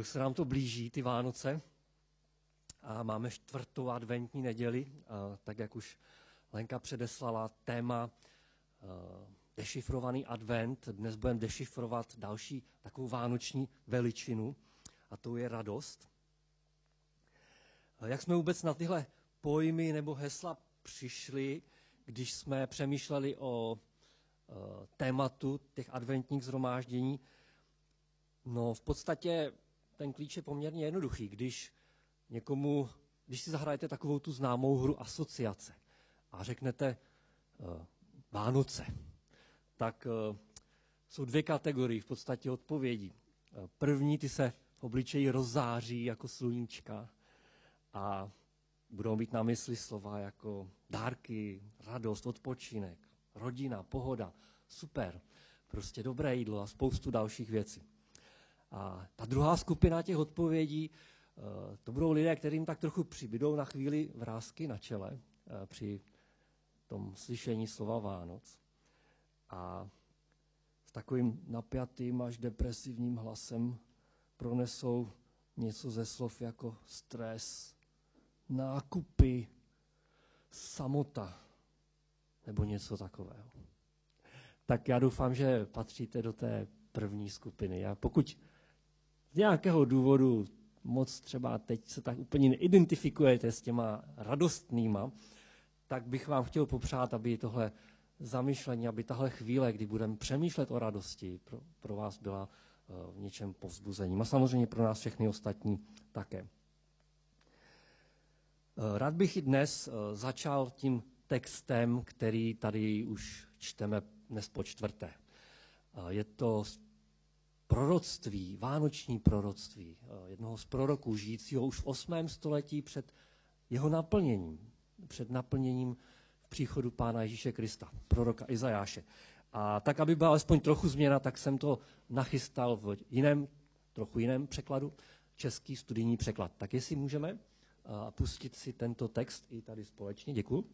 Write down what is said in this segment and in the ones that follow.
Už se nám to blíží, ty Vánoce, a máme čtvrtou adventní neděli, a tak jak už Lenka předeslala, téma dešifrovaný advent. Dnes budeme dešifrovat další takovou vánoční veličinu, a to je radost. Jak jsme vůbec na tyhle pojmy nebo hesla přišli, když jsme přemýšleli o tématu těch adventních zhromáždění? No v podstatě ten klíč je poměrně jednoduchý. Když někomu, když si zahrajete takovou tu známou hru asociace a řeknete uh, Vánoce, tak uh, jsou dvě kategorie v podstatě odpovědí. Uh, první, ty se v obličeji rozzáří jako sluníčka a budou mít na mysli slova jako dárky, radost, odpočinek, rodina, pohoda, super, prostě dobré jídlo a spoustu dalších věcí. A ta druhá skupina těch odpovědí, eh, to budou lidé, kterým tak trochu přibydou na chvíli vrázky na čele eh, při tom slyšení slova Vánoc. A s takovým napjatým až depresivním hlasem pronesou něco ze slov jako stres, nákupy, samota nebo něco takového. Tak já doufám, že patříte do té první skupiny. A pokud z nějakého důvodu moc třeba teď se tak úplně neidentifikujete s těma radostnýma, tak bych vám chtěl popřát, aby tohle zamýšlení, aby tahle chvíle, kdy budeme přemýšlet o radosti, pro, pro vás byla eh, v něčem povzbuzením. A samozřejmě pro nás všechny ostatní také. Eh, rád bych i dnes eh, začal tím textem, který tady už čteme dnes po čtvrté. Je to proroctví, vánoční proroctví eh, jednoho z proroků žijícího už v 8. století před jeho naplněním, před naplněním příchodu Pána Ježíše Krista, proroka Izajáše. A tak, aby byla alespoň trochu změna, tak jsem to nachystal v jiném, trochu jiném překladu, český studijní překlad. Tak jestli můžeme uh, pustit si tento text i tady společně, děkuji.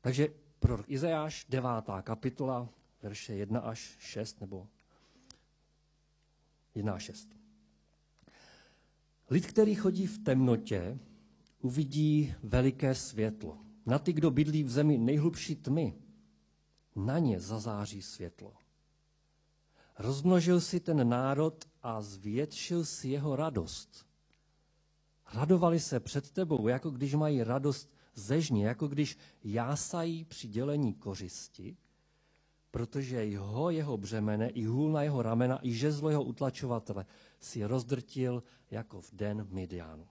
Takže prorok Izajáš, devátá kapitola, verše 1 až 6, nebo 1.6. Lid, který chodí v temnotě, uvidí veliké světlo. Na ty, kdo bydlí v zemi nejhlubší tmy, na ně zazáří světlo. Rozmnožil si ten národ a zvětšil si jeho radost. Radovali se před tebou, jako když mají radost ze žně, jako když jásají při dělení kořisti, protože jeho, jeho břemene, i hůl na jeho ramena, i žezlo jeho utlačovatele si rozdrtil jako v den Midianu.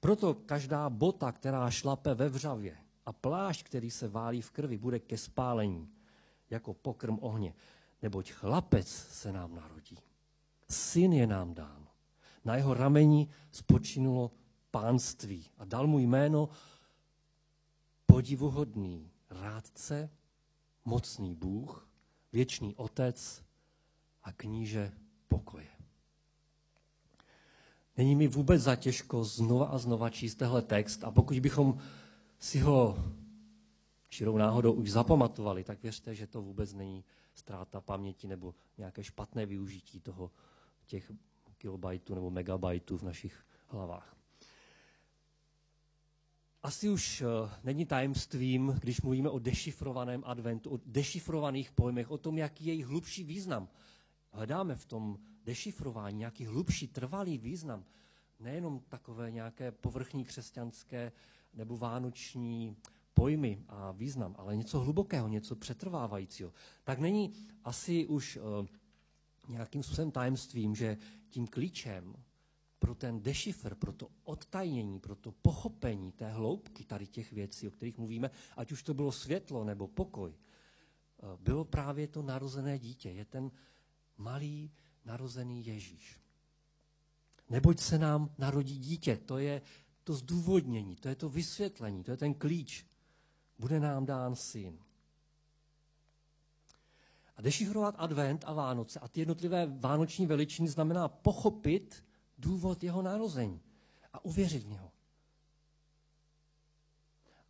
Proto každá bota, která šlape ve vřavě a plášť, který se válí v krvi, bude ke spálení, jako pokrm ohně. Neboť chlapec se nám narodí. Syn je nám dán. Na jeho rameni spočinulo pánství a dal mu jméno podivuhodný rádce, mocný Bůh, věčný Otec a kníže pokoje. Není mi vůbec zatěžko znova a znova číst tehle text a pokud bychom si ho širou náhodou už zapamatovali, tak věřte, že to vůbec není ztráta paměti nebo nějaké špatné využití toho těch kilobajtů nebo megabajtů v našich hlavách. Asi už uh, není tajemstvím, když mluvíme o dešifrovaném adventu, o dešifrovaných pojmech, o tom, jaký je jejich hlubší význam. Hledáme v tom dešifrování nějaký hlubší, trvalý význam. Nejenom takové nějaké povrchní křesťanské nebo vánoční pojmy a význam, ale něco hlubokého, něco přetrvávajícího. Tak není asi už uh, nějakým způsobem tajemstvím, že tím klíčem pro ten dešifr, pro to odtajnění, pro to pochopení té hloubky tady těch věcí, o kterých mluvíme, ať už to bylo světlo nebo pokoj, eh, bylo právě to narozené dítě. Je ten malý narozený Ježíš. Neboť se nám narodí dítě, to je to zdůvodnění, to je to vysvětlení, to je ten klíč. Bude nám dán syn. A dešifrovat advent a Vánoce a ty jednotlivé vánoční veličiny znamená pochopit, důvod jeho narození a uvěřit v něho.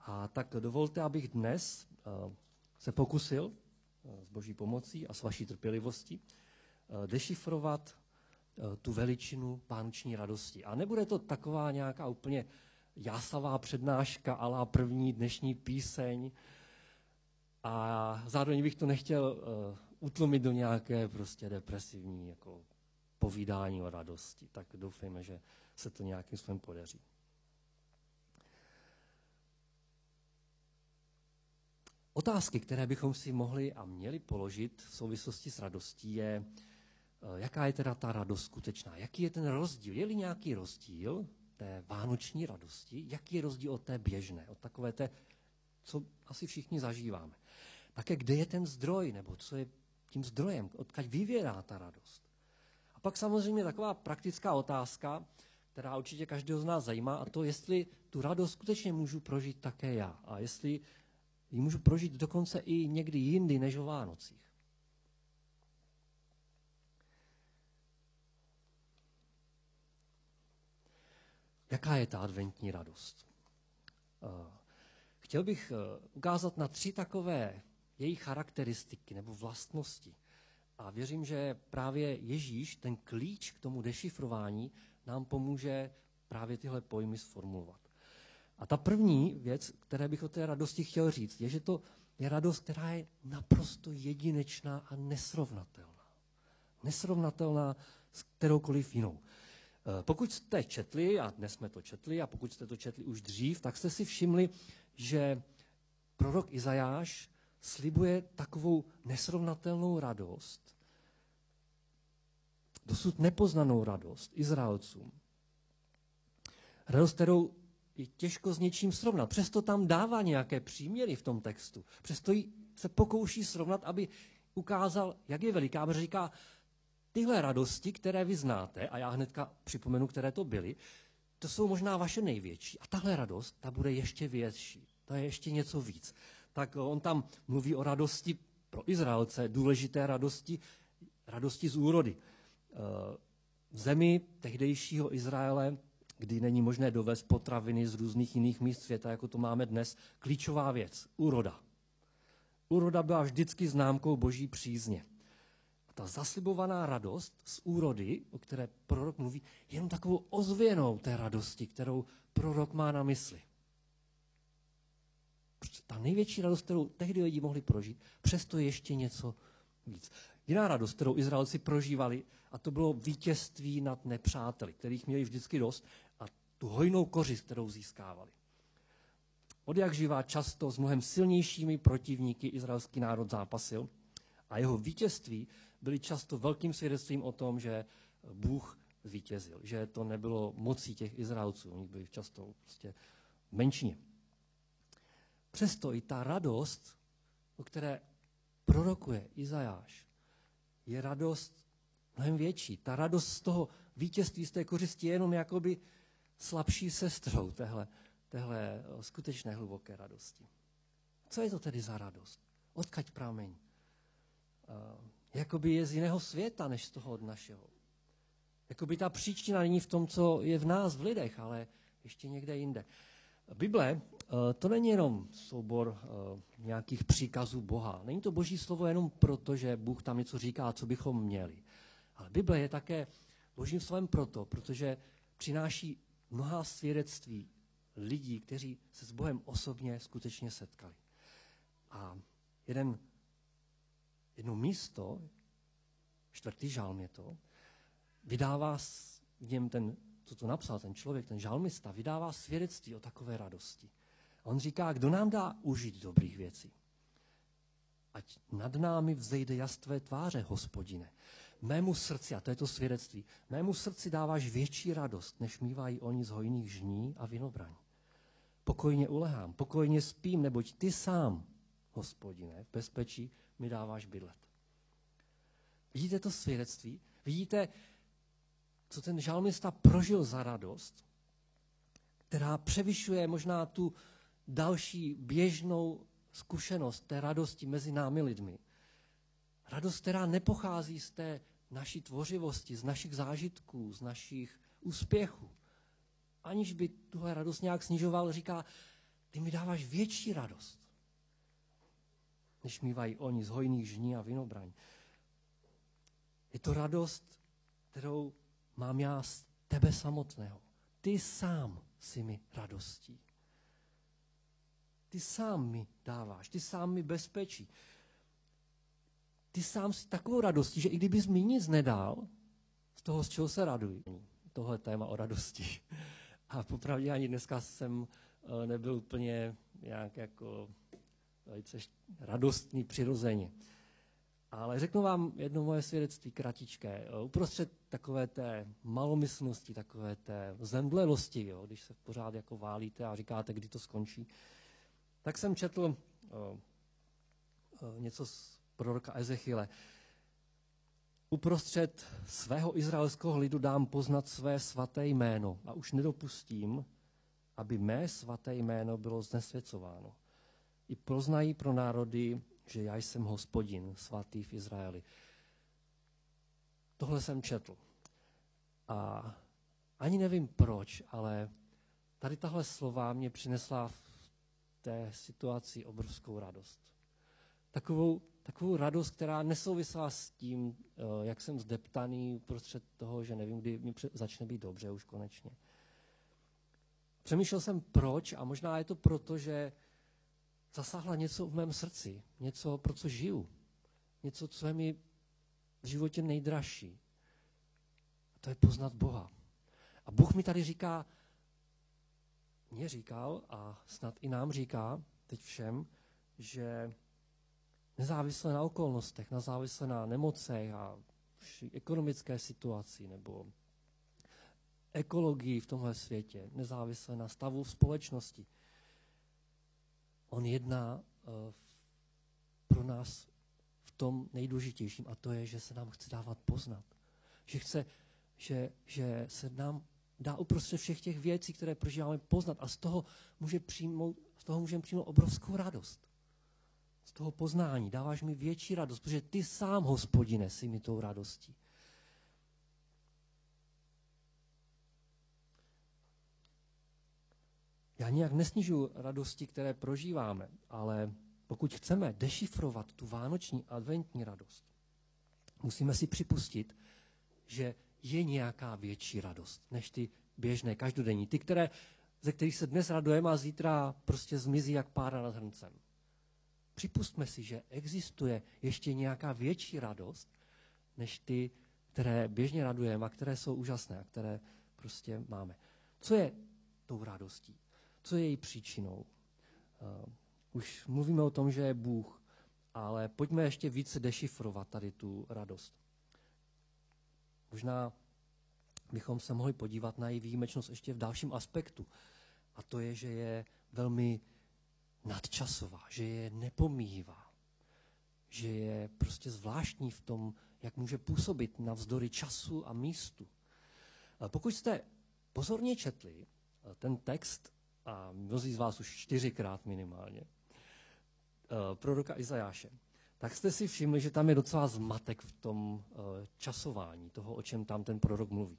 A tak dovolte, abych dnes uh, se pokusil uh, s boží pomocí a s vaší trpělivostí uh, dešifrovat tu veličinu vánoční radosti. A nebude to taková nějaká úplně jásavá přednáška, alá první dnešní píseň. A zároveň bych to nechtěl utlumit do nějaké prostě depresivní jako povídání o radosti. Tak doufejme, že se to nějakým způsobem podaří. Otázky, které bychom si mohli a měli položit v souvislosti s radostí, je, eh, jaká je teda ta radost skutečná? Jaký je ten rozdíl? Je-li nějaký rozdíl té vánoční radosti? Jaký je rozdíl od té běžné, od takové té, co asi všichni zažíváme? Také kde je ten zdroj, nebo co je tím zdrojem, odkud vyvěrá ta radost? Pak samozřejmě taková praktická otázka, která určitě každého z nás zajímá, a to, jestli tu radost skutečně můžu prožít také já. A jestli ji můžu prožít dokonce i někdy jindy než o Vánocích. Jaká je ta adventní radost? Eh, chtěl bych eh, ukázat na tři takové její charakteristiky nebo vlastnosti. A věřím, že právě Ježíš, ten klíč k tomu dešifrování, nám pomůže právě tyhle pojmy sformulovat. A ta první věc, které bych o té radosti chtěl říct, je, že to je radost, která je naprosto jedinečná a nesrovnatelná. Nesrovnatelná s kteroukoliv jinou. Eh, pokud jste četli, a dnes jsme to četli, a pokud jste to četli už dřív, tak jste si všimli, že prorok Izajáš slibuje takovou nesrovnatelnou radost, dosud nepoznanou radost Izraelcům. Radost, kterou je těžko s něčím srovnat. Přesto tam dává nějaké příměry v tom textu. Přesto ji se pokouší srovnat, aby ukázal, jak je veliká. A říká, tyhle radosti, které vy znáte, a já hnedka připomenu, které to byly, to jsou možná vaše největší. A tahle radost, ta bude ještě větší. To je ještě něco víc. Tak on tam mluví o radosti pro Izraelce, důležité radosti, radosti z úrody. Eh, v zemi tehdejšího Izraele kdy není možné dovést potraviny z různých jiných míst světa, jako to máme dnes, klíčová věc, úroda. Úroda byla vždycky známkou boží přízně. A ta zaslibovaná radost z úrody, o které prorok mluví, je jenom takovou ozvěnou té radosti, kterou prorok má na mysli. Ta největší radost, kterou tehdy lidi mohli prožít, přesto ještě něco víc. Jiná radost, kterou Izraelci prožívali, a to bylo vítězství nad nepřáteli, kterých měli vždycky dost, tu hojnou kořist, kterou získávali. Od jak živá často s mnohem silnějšími protivníky izraelský národ zápasil a jeho vítězství byly často velkým svědectvím o tom, že Bůh zvítězil, že to nebylo mocí těch Izraelců, oni byli často prostě menšině. Přesto i ta radost, o které prorokuje Izajáš, je radost mnohem větší. Ta radost z toho vítězství, z té kořisti je jenom jakoby slabší sestrou téhle, téhle eh, skutečné hluboké radosti. Co je to tedy za radost? Odkaď pramení? Uh, jakoby je z jiného světa, než z toho od našeho. Jakoby ta příčina není v tom, co je v nás, v lidech, ale ještě někde jinde. Bible uh, to není jenom soubor uh, nějakých příkazů Boha. Není to boží slovo jenom proto, že Bůh tam něco říká, co bychom měli. Ale Bible je také božím slovem proto, protože přináší mnoha svědectví lidí, kteří se s Bohem osobně skutečně setkali. A jeden, jedno místo, čtvrtý žálm je to, vydává v něm ten, co to napsal, ten člověk, ten žalmista, vydává svědectví o takové radosti. A on říká, kdo nám dá užít dobrých věcí? Ať nad námi vzejde jas tvé tváře, hospodine mému srdci, a to je to svědectví, mému srdci dáváš větší radost, než mývají oni z hojných žní a vinobraní. Pokojně ulehám, pokojně spím, neboť ty sám, hospodine, v bezpečí mi dáváš bydlet. Vidíte to svědectví? Vidíte, co ten žalmista prožil za radost, která převyšuje možná tu další běžnou zkušenost té radosti mezi námi lidmi. Radost, která nepochází z té naší tvořivosti, z našich zážitků, z našich úspěchů. Aniž by tuhle radost nějak snižoval, říká, ty mi dáváš větší radost, než mývají oni z hojných žní a vinobraň. Je to radost, kterou mám já z tebe samotného. Ty sám si mi radostí. Ty sám mi dáváš, ty sám mi bezpečí. Ty sám si takovou radostí, že i kdybys mi nic nedal, z toho, z čeho se raduji. Tohle téma o radosti. A popravdě ani dneska jsem eh, nebyl úplně nějak jako velice radostný přirozeně. Ale řeknu vám jedno moje svědectví kratičké. Uprostřed takové té malomyslnosti, takové té zemdlelosti, jo, když se pořád jako válíte a říkáte, kdy to skončí, tak jsem četl o, o, něco z proroka Ezechiele. Uprostřed svého izraelského lidu dám poznat své svaté jméno a už nedopustím, aby mé svaté jméno bylo znesvěcováno. I poznají pro národy, že já jsem hospodin, svatý v Izraeli. Tohle jsem četl. A ani nevím proč, ale tady tahle slova mě přinesla v té situaci obrovskou radost. Takovou, takovou radost, která nesouvisela s tím, eh, jak jsem zdeptaný prostřed toho, že nevím, kdy mi začne být dobře už konečně. Přemýšlel jsem proč a možná je to proto, že zasáhla něco v mém srdci, něco, pro co žiju, něco, co je mi v životě nejdražší. A to je poznat Boha. A Bůh mi tady říká, mě říkal a snad i nám říká, teď všem, že nezávisle na okolnostech, nezávisle na nemocech a ekonomické situaci nebo ekologii v tomhle světě, nezávisle na stavu v společnosti, on jedná uh, pro nás v tom nejdůležitějším a to je, že se nám chce dávat poznat. Že chce, že, že se nám dá uprostřed všech těch věcí, které prožíváme, poznat a z toho, může přijmout, z toho můžeme přijmout obrovskou radost. Z toho poznání dáváš mi větší radost, protože ty sám, hospodine, si mi tou radostí. Já nijak nesnižuji radosti, které prožíváme, ale pokud chceme dešifrovat tu vánoční adventní radost, musíme si připustit, že je nějaká větší radost než ty běžné, každodenní. Ty, které, ze kterých se dnes radujeme a zítra prostě zmizí jak pára nad hrncem. Připustme si, že existuje ještě nějaká větší radost, než ty, které běžně radujeme a které jsou úžasné a které prostě máme. Co je tou radostí? Co je její příčinou? Uh, už mluvíme o tom, že je Bůh, ale pojďme ještě více dešifrovat tady tu radost. Možná bychom se mohli podívat na její výjimečnost ještě v dalším aspektu. A to je, že je velmi nadčasová, že je nepomíjivá, že je prostě zvláštní v tom, jak může působit na vzdory času a místu. Pokud jste pozorně četli eh, ten text, a mnozí z vás už čtyřikrát minimálně, eh, proroka Izajáše, tak jste si všimli, že tam je docela zmatek v tom eh, časování toho, o čem tam ten prorok mluví.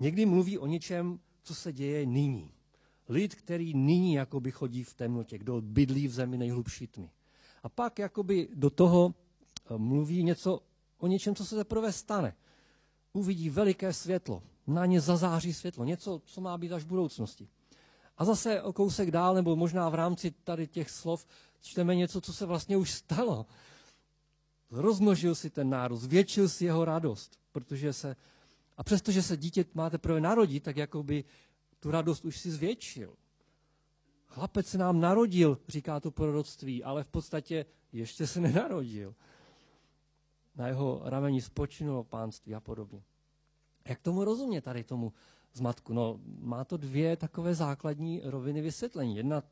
Někdy mluví o něčem, co se děje nyní. Lid, který nyní jakoby chodí v temnotě, kdo bydlí v zemi nejhlubší tmy. A pak jakoby do toho eh, mluví něco o něčem, co se teprve stane. Uvidí veliké světlo, na ně zazáří světlo, něco, co má být až v budoucnosti. A zase o kousek dál, nebo možná v rámci tady těch slov, čteme něco, co se vlastně už stalo. Rozmnožil si ten národ, zvětšil si jeho radost, protože se, a přestože se dítě má teprve narodit, tak jako by tu radost už si zvětšil. Chlapec se nám narodil, říká to proroctví, ale v podstatě ještě se nenarodil. Na jeho rameni spočinulo pánství a podobně. Jak tomu rozumět tady tomu zmatku? No, má to dvě takové základní roviny vysvětlení. Jedna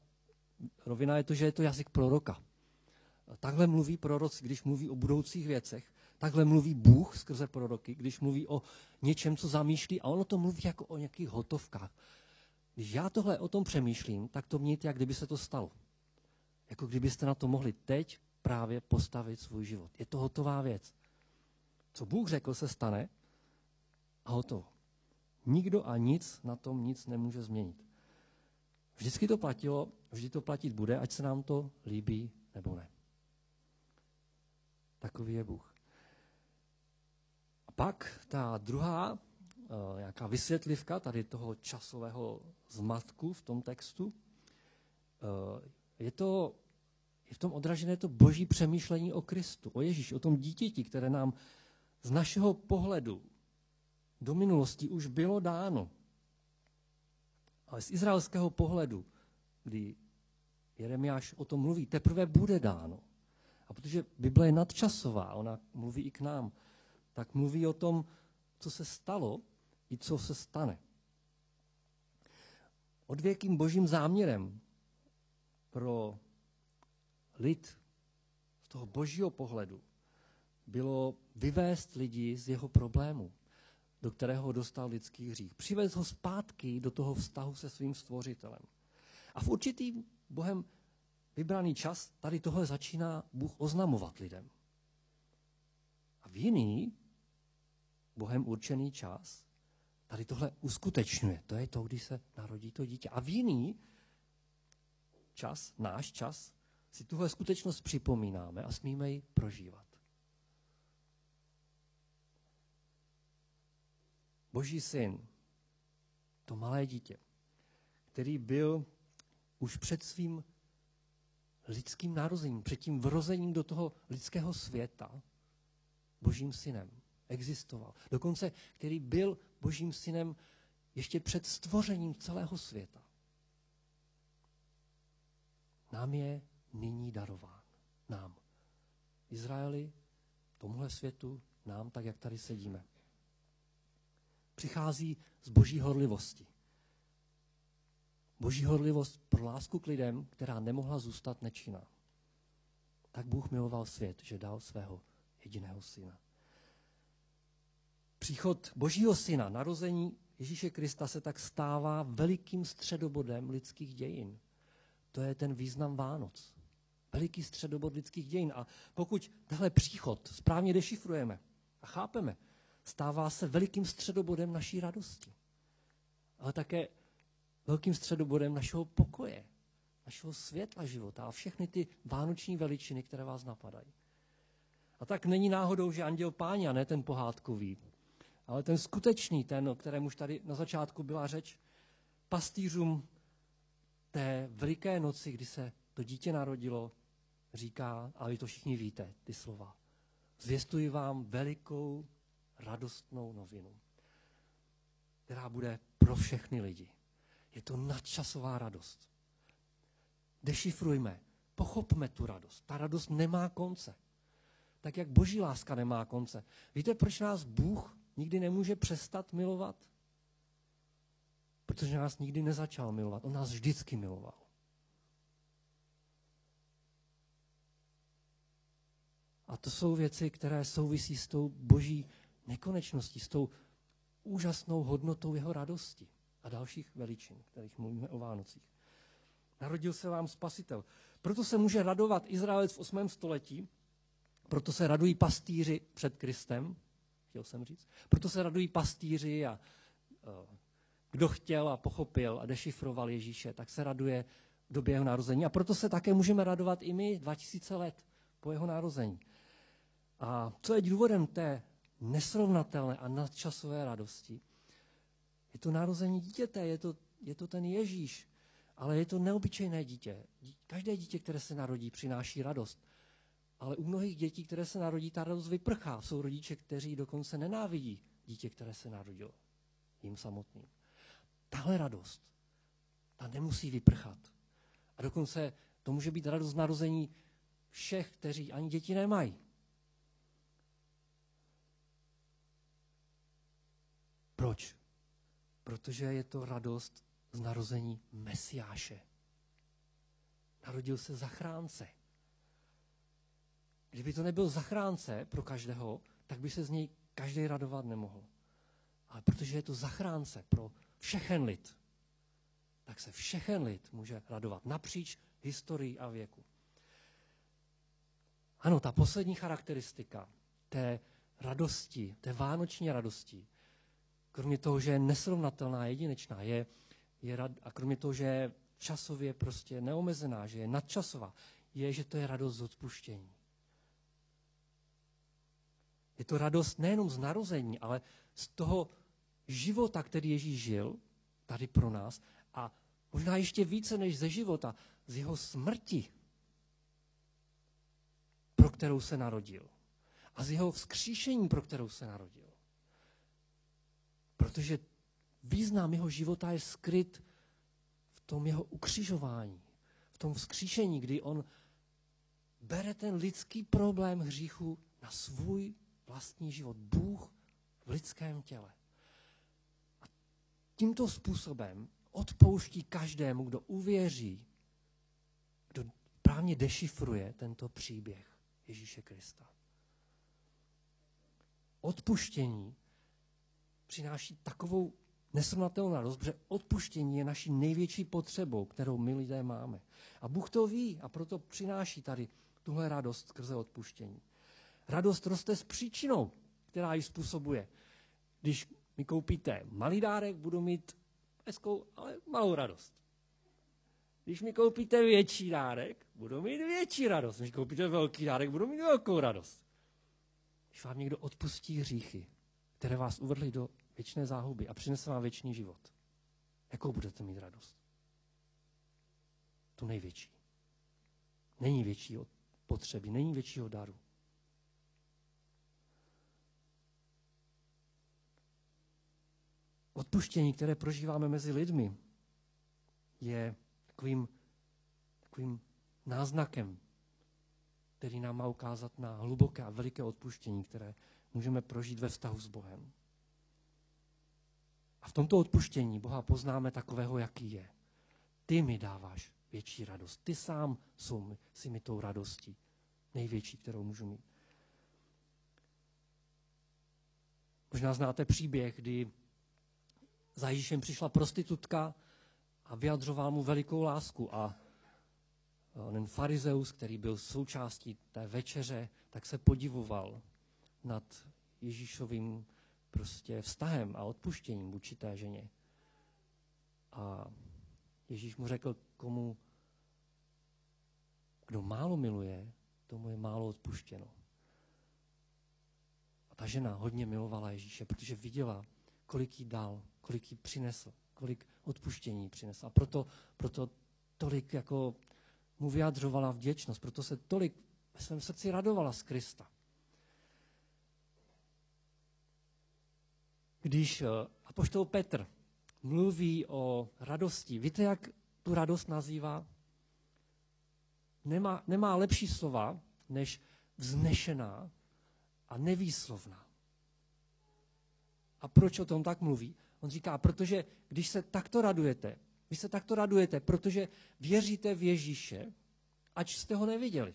rovina je to, že je to jazyk proroka. Takhle mluví proroc, když mluví o budoucích věcech. Takhle mluví Bůh skrze proroky, když mluví o něčem, co zamýšlí. A ono to mluví jako o nějakých hotovkách. Když já tohle o tom přemýšlím, tak to mějte, jak kdyby se to stalo. Jako kdybyste na to mohli teď právě postavit svůj život. Je to hotová věc. Co Bůh řekl, se stane a hotovo. Nikdo a nic na tom nic nemůže změnit. Vždycky to platilo, vždy to platit bude, ať se nám to líbí nebo ne. Takový je Bůh. A pak ta druhá uh, uh, nějaká vysvětlivka tady toho časového zmatku v tom textu. Uh, je to je v tom odražené to boží přemýšlení o Kristu, o Ježíši, o tom dítěti, které nám z našeho pohledu do minulosti už bylo dáno. Ale z izraelského pohledu, kdy Jeremiáš o tom mluví, teprve bude dáno. A protože Bible je nadčasová, ona mluví i k nám, tak mluví o tom, co se stalo i co se stane. Odvěkým božím záměrem pro lid z toho božího pohledu bylo vyvést lidi z jeho problému, do kterého ho dostal lidský hřích. Přivést ho zpátky do toho vztahu se svým stvořitelem. A v určitý Bohem vybraný čas tady tohle začíná Bůh oznamovat lidem. A v jiný Bohem určený čas tady tohle uskutečňuje. To je to, když se narodí to dítě. A v jiný čas, náš čas, si tuhle skutečnost připomínáme a smíme ji prožívat. Boží syn, to malé dítě, který byl už před svým lidským narozením, před tím vrozením do toho lidského světa, božím synem, existoval. Dokonce, který byl božím synem ještě před stvořením celého světa. Nám je nyní darován. Nám. Izraeli, tomuhle světu, nám, tak jak tady sedíme. Přichází z boží horlivosti. Boží horlivost pro lásku k lidem, která nemohla zůstat nečinná. Tak Bůh miloval svět, že dal svého jediného syna. Příchod Božího syna, narození Ježíše Krista se tak stává velikým středobodem lidských dějin. To je ten význam Vánoc veliký středobod lidských dějin. A pokud tahle příchod správně dešifrujeme a chápeme, stává se velikým středobodem naší radosti. Ale také velkým středobodem našeho pokoje, našeho světla života a všechny ty vánoční veličiny, které vás napadají. A tak není náhodou, že anděl páně a ne ten pohádkový, ale ten skutečný, ten, o kterém už tady na začátku byla řeč, pastýřům té veliké noci, kdy se to dítě narodilo, říká, a vy to všichni víte, ty slova. Zvěstuji vám velikou radostnou novinu, která bude pro všechny lidi. Je to nadčasová radost. Dešifrujme, pochopme tu radost. Ta radost nemá konce. Tak jak boží láska nemá konce. Víte, proč nás Bůh nikdy nemůže přestat milovat? Protože nás nikdy nezačal milovat. On nás vždycky miloval. A to jsou věci, které souvisí s tou boží nekonečností, s tou úžasnou hodnotou jeho radosti a dalších veličin, kterých mluvíme o Vánocích. Narodil se vám spasitel. Proto se může radovat Izraelec v 8. století, proto se radují pastýři před Kristem, chtěl jsem říct. Proto se radují pastýři a uh, kdo chtěl a pochopil a dešifroval Ježíše, tak se raduje v době jeho narození. A proto se také můžeme radovat i my 2000 let po jeho narození. A co je důvodem té nesrovnatelné a nadčasové radosti? Je to narození dítěte, je to, je to ten Ježíš, ale je to neobyčejné dítě. Každé dítě, které se narodí, přináší radost. Ale u mnohých dětí, které se narodí, ta radost vyprchá. Jsou rodiče, kteří dokonce nenávidí dítě, které se narodilo jim samotným. Tahle radost, ta nemusí vyprchat. A dokonce to může být radost narození všech, kteří ani děti nemají. Proč? Protože je to radost z narození Mesiáše. Narodil se zachránce. Kdyby to nebyl zachránce pro každého, tak by se z něj každý radovat nemohl. Ale protože je to zachránce pro všechen lid, tak se všechen lid může radovat napříč historii a věku. Ano, ta poslední charakteristika té radosti, té vánoční radosti, kromě toho, že je nesrovnatelná, jedinečná, je, je rad, a kromě toho, že je časově prostě neomezená, že je nadčasová, je, že to je radost z odpuštění. Je to radost nejenom z narození, ale z toho, života, který Ježíš žil tady pro nás a možná ještě více než ze života, z jeho smrti, pro kterou se narodil. A z jeho vzkříšení, pro kterou se narodil. Protože význam jeho života je skryt v tom jeho ukřižování, v tom vzkříšení, kdy on bere ten lidský problém hříchu na svůj vlastní život. Bůh v lidském těle. A tímto způsobem odpouští každému, kdo uvěří, kdo právně dešifruje tento příběh Ježíše Krista. Odpuštění přináší takovou nesrovnatelnou radost, protože odpuštění je naší největší potřebou, kterou my lidé máme. A Bůh to ví a proto přináší tady tuhle radost skrze odpuštění. Radost roste s příčinou, která ji způsobuje. Když mi koupíte malý dárek, budu mít hezkou, ale malou radost. Když mi koupíte větší dárek, budu mít větší radost. Když koupíte velký dárek, budu mít velkou radost. Když vám někdo odpustí hříchy, které vás uvrhly do věčné záhuby a přinese vám věčný život, jakou budete mít radost? Tu největší. Není větší od potřeby, není většího daru. Odpuštění, které prožíváme mezi lidmi, je takovým, takovým náznakem, který nám má ukázat na hluboké a veliké odpuštění, které můžeme prožít ve vztahu s Bohem. A v tomto odpuštění Boha poznáme takového, jaký je. Ty mi dáváš větší radost. Ty sám jsou si mi tou radostí. Největší, kterou můžu mít. Možná znáte příběh, kdy za Ježíšem přišla prostitutka a vyjadřoval mu velikou lásku. A ten farizeus, který byl součástí té večeře, tak se podivoval nad Ježíšovým prostě vztahem a odpuštěním vůči té ženě. A Ježíš mu řekl, komu, kdo málo miluje, tomu je málo odpuštěno. A ta žena hodně milovala Ježíše, protože viděla, kolik jí dal, kolik jí přinesl, kolik odpuštění přinesl. A proto, proto tolik jako mu vyjadřovala vděčnost, proto se tolik ve svém srdci radovala z Krista. Když eh, apoštol Petr mluví o radosti, víte, jak tu radost nazývá? Nemá, nemá lepší slova, než vznešená a nevýslovná. A proč o tom tak mluví? On říká, protože když se takto radujete, vy se takto radujete, protože věříte v Ježíše, ač jste ho neviděli.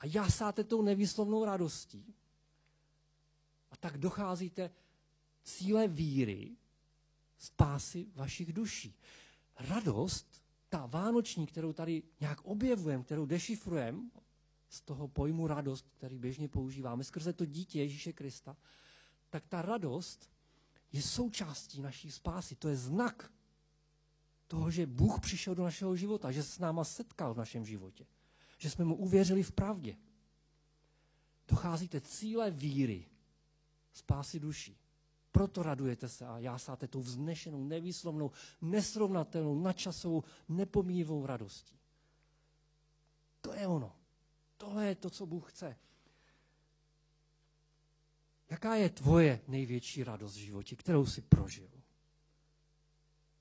A jásáte tou nevýslovnou radostí. A tak docházíte cíle víry, spásy vašich duší. Radost, ta vánoční, kterou tady nějak objevujeme, kterou dešifrujeme, z toho pojmu radost, který běžně používáme, skrze to dítě Ježíše Krista, tak ta radost je součástí naší spásy. To je znak toho, že Bůh přišel do našeho života, že se s náma setkal v našem životě, že jsme mu uvěřili v pravdě. Docházíte cíle víry, spásy duší. Proto radujete se a jásáte tou vznešenou, nevýslovnou, nesrovnatelnou, nadčasovou, nepomíjivou radostí. To je ono. Tohle je to, co Bůh chce. Jaká je tvoje největší radost v životě, kterou jsi prožil?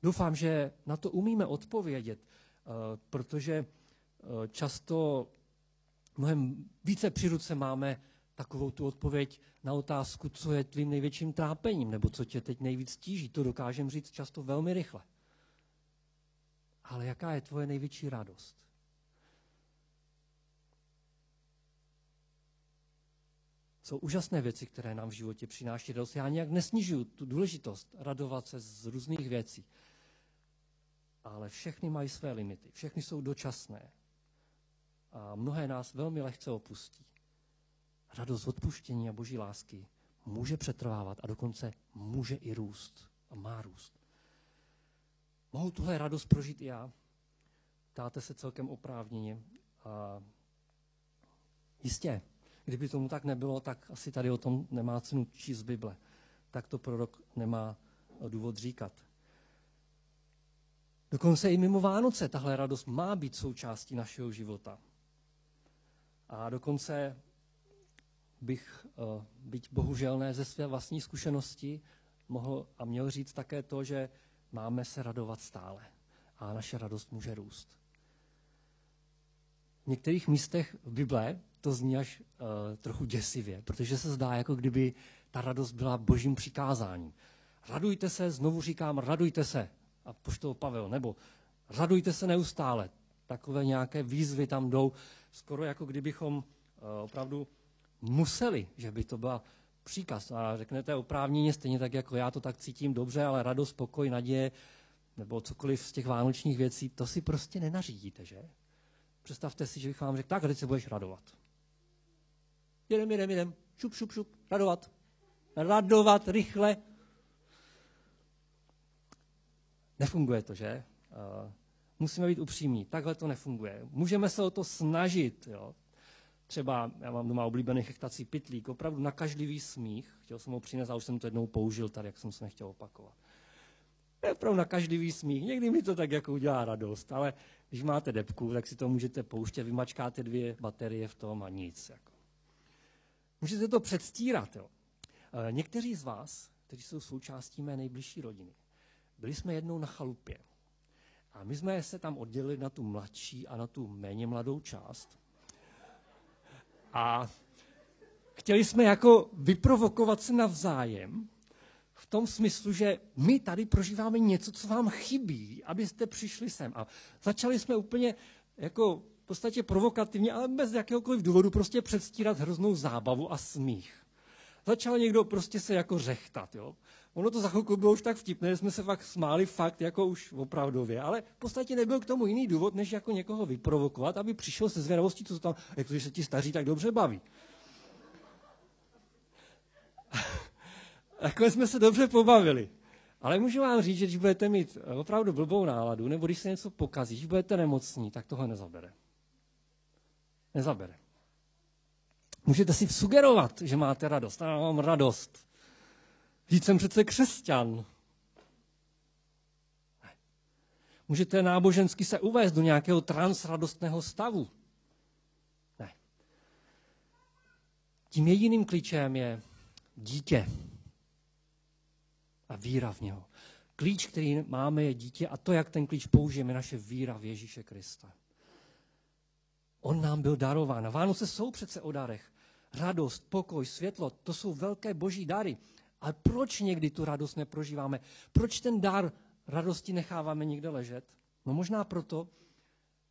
Doufám, že na to umíme odpovědět, eh, protože eh, často mnohem více při ruce máme takovou tu odpověď na otázku, co je tvým největším trápením, nebo co tě teď nejvíc tíží. To dokážem říct často velmi rychle. Ale jaká je tvoje největší radost? Jsou úžasné věci, které nám v životě přináší radost. Já nějak nesnižuju tu důležitost radovat se z různých věcí. Ale všechny mají své limity. Všechny jsou dočasné. A mnohé nás velmi lehce opustí. Radost odpuštění a boží lásky může přetrvávat a dokonce může i růst. A má růst. Mohu tuhle radost prožít i já. Ptáte se celkem oprávněně. A jistě, Kdyby tomu tak nebylo, tak asi tady o tom nemá cenu číst Bible. tak to prorok nemá důvod říkat. Dokonce i mimo Vánoce tahle radost má být součástí našeho života. A dokonce bych, eh, byť bohužel ne ze své vlastní zkušenosti, mohl a měl říct také to, že máme se radovat stále a naše radost může růst. V některých místech v Bible to zní až uh, trochu děsivě, protože se zdá, jako kdyby ta radost byla božím přikázáním. Radujte se, znovu říkám, radujte se. A poštol Pavel, nebo radujte se neustále. Takové nějaké výzvy tam jdou, skoro jako kdybychom uh, opravdu museli, že by to byla příkaz. A řeknete oprávněně, stejně tak jako já to tak cítím dobře, ale radost, pokoj, naděje, nebo cokoliv z těch vánočních věcí, to si prostě nenařídíte, že? Představte si, že bych vám řekl, tak, teď se budeš radovat. Jedem, jedem, jedem, šup, šup, šup, radovat. Radovat rychle. Nefunguje to, že? Uh, musíme být upřímní. Takhle to nefunguje. Můžeme se o to snažit, jo? Třeba, já mám doma oblíbený chechtací pitlík, opravdu na každý smích. Chtěl jsem ho přinést a už jsem to jednou použil tady, jak jsem se nechtěl opakovat. Je opravdu na každý smích. Někdy mi to tak jako udělá radost, ale když máte depku, tak si to můžete pouštět, vymačkáte dvě baterie v tom a nic. Jako. Můžete to předstírat. Jo. E, někteří z vás, kteří jsou součástí mé nejbližší rodiny, byli jsme jednou na chalupě. A my jsme se tam oddělili na tu mladší a na tu méně mladou část. A chtěli jsme jako vyprovokovat se navzájem v tom smyslu, že my tady prožíváme něco, co vám chybí, abyste přišli sem. A začali jsme úplně jako v podstatě provokativně, ale bez jakéhokoliv důvodu prostě předstírat hroznou zábavu a smích. Začal někdo prostě se jako řechtat, jo. Ono to za chvilku bylo už tak vtipné, že jsme se fakt smáli fakt jako už opravdově, ale v podstatě nebyl k tomu jiný důvod, než jako někoho vyprovokovat, aby přišel se zvědavostí, co tam, jak že se ti staří tak dobře baví. Takhle jsme se dobře pobavili. Ale můžu vám říct, že když budete mít opravdu blbou náladu, nebo když se něco pokazí, když budete nemocní, tak tohle nezabere. Nezabere. Můžete si sugerovat, že máte radost. Já mám radost. Vždyť jsem přece křesťan. Můžete nábožensky se uvést do nějakého transradostného stavu. Ne. Tím jediným klíčem je dítě a víra v něho. Klíč, který máme, je dítě a to, jak ten klíč použijeme, naše víra v Ježíše Krista. On nám byl darován. Vánoce jsou přece o darech. Radost, pokoj, světlo, to jsou velké boží dary. Ale proč někdy tu radost neprožíváme? Proč ten dar radosti necháváme někde ležet? No možná proto,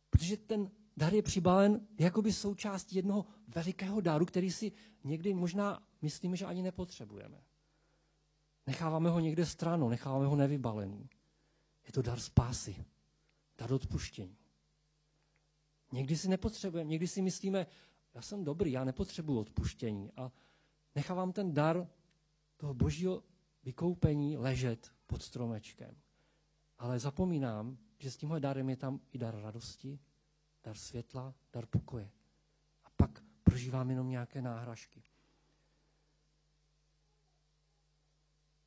protože ten dar je přibalen jakoby součástí jednoho velikého daru, který si někdy možná myslíme, že ani nepotřebujeme. Necháváme ho někde stranou, necháváme ho nevybalený. Je to dar spásy, dar odpuštění. Někdy si nepotřebujeme, někdy si myslíme, já jsem dobrý, já nepotřebuji odpuštění a nechávám ten dar toho božího vykoupení ležet pod stromečkem. Ale zapomínám, že s tímhle darem je tam i dar radosti, dar světla, dar pokoje. A pak prožívám jenom nějaké náhražky.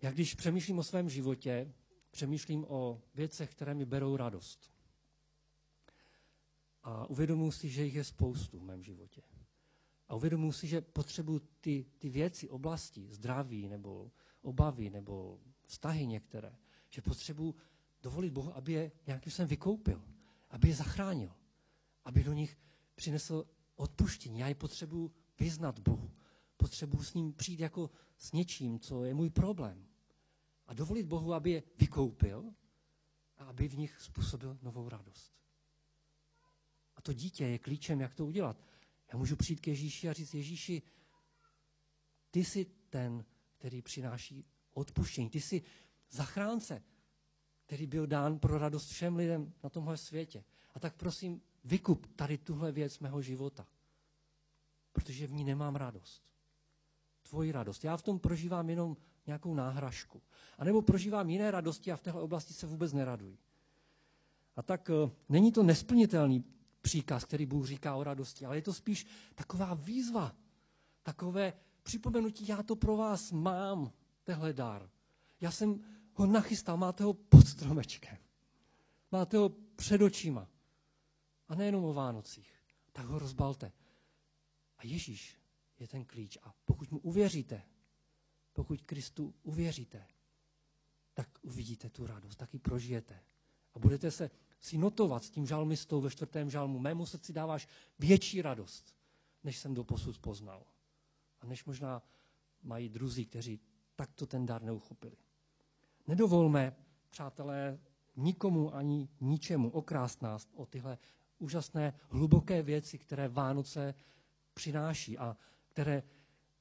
Jak když přemýšlím o svém životě, přemýšlím o věcech, které mi berou radost. A uvědomuji si, že jich je spoustu v mém životě. A uvědomuji si, že potřebuji ty, ty věci, oblasti, zdraví nebo obavy nebo vztahy některé, že potřebuji dovolit Bohu, aby je nějakým způsobem vykoupil, aby je zachránil, aby do nich přinesl odpuštění. Já je potřebuji vyznat Bohu. Potřebuji s ním přijít jako s něčím, co je můj problém. A dovolit Bohu, aby je vykoupil a aby v nich způsobil novou radost. A to dítě je klíčem, jak to udělat. Já můžu přijít k Ježíši a říct, Ježíši, ty jsi ten, který přináší odpuštění. Ty jsi zachránce, který byl dán pro radost všem lidem na tomhle světě. A tak prosím, vykup tady tuhle věc mého života, protože v ní nemám radost. Tvoji radost. Já v tom prožívám jenom nějakou náhražku. A nebo prožívám jiné radosti a v téhle oblasti se vůbec neraduji. A tak uh, není to nesplnitelný příkaz, který Bůh říká o radosti, ale je to spíš taková výzva, takové připomenutí, já to pro vás mám, tehle dar. Já jsem ho nachystal, máte ho pod stromečkem. Máte ho před očima. A nejenom o Vánocích. Tak ho rozbalte. A Ježíš je ten klíč. A pokud mu uvěříte, pokud Kristu uvěříte, tak uvidíte tu radost, tak ji prožijete. A budete se si notovat s tím žalmistou ve čtvrtém žalmu. Mému srdci dáváš větší radost, než jsem do posud poznal. A než možná mají druzí, kteří takto ten dar neuchopili. Nedovolme, přátelé, nikomu ani ničemu okrást nás o tyhle úžasné, hluboké věci, které Vánoce přináší a které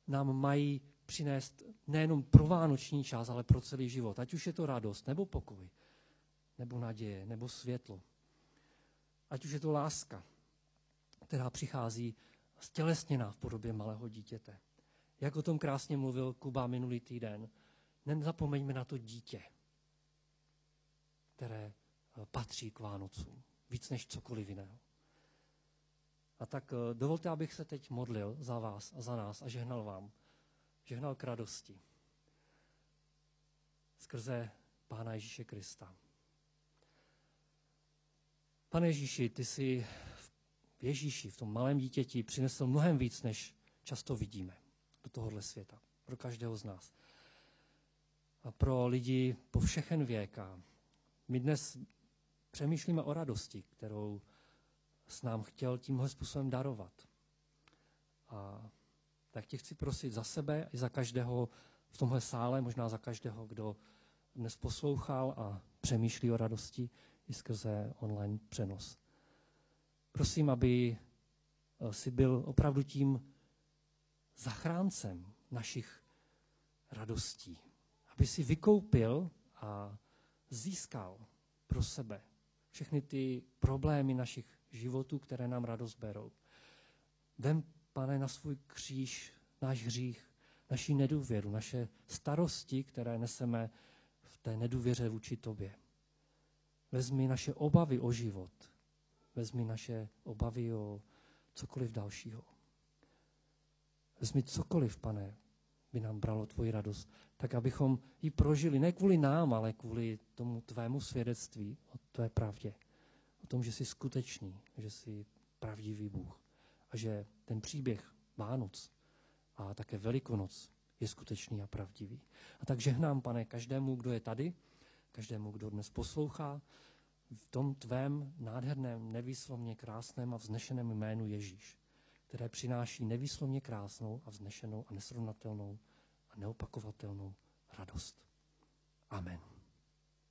nám mají přinést nejenom pro vánoční čas, ale pro celý život. Ať už je to radost, nebo pokoj, nebo naděje, nebo světlo. Ať už je to láska, která přichází stělesněná v podobě malého dítěte. Jak o tom krásně mluvil Kuba minulý týden, nezapomeňme na to dítě, které eh, patří k Vánocům, víc než cokoliv jiného. A tak eh, dovolte, abych se teď modlil za vás a za nás a žehnal vám. Žehnal k radosti. Skrze Pána Ježíše Krista. Pane Ježíši, ty jsi v Ježíši, v tom malém dítěti, přinesl mnohem víc, než často vidíme do tohohle světa. Pro každého z nás. A pro lidi po všechen věk. A my dnes přemýšlíme o radosti, kterou s nám chtěl tímhle způsobem darovat. A tak tě chci prosit za sebe i za každého v tomhle sále, možná za každého, kdo dnes poslouchal a přemýšlí o radosti i skrze online přenos. Prosím, aby eh, si byl opravdu tím zachráncem našich radostí. Aby si vykoupil a získal pro sebe všechny ty problémy našich životů, které nám radost berou. Vem, pane, na svůj kříž náš hřích, naši nedůvěru, naše starosti, které neseme v té nedůvěře vůči tobě. Vezmi naše obavy o život. Vezmi naše obavy o cokoliv dalšího. Vezmi cokoliv, pane, by nám bralo tvoji radost, tak abychom ji prožili ne kvůli nám, ale kvůli tomu tvému svědectví o tvé pravdě. O tom, že jsi skutečný, že jsi pravdivý Bůh a že ten příběh Vánoc a také Velikonoc je skutečný a pravdivý. A tak žehnám, pane, každému, kdo je tady, každému, kdo dnes poslouchá, v tom tvém nádherném, nevýslovně krásném a vznešeném jménu Ježíš, které přináší nevýslovně krásnou a vznešenou a nesrovnatelnou a neopakovatelnou radost. Amen.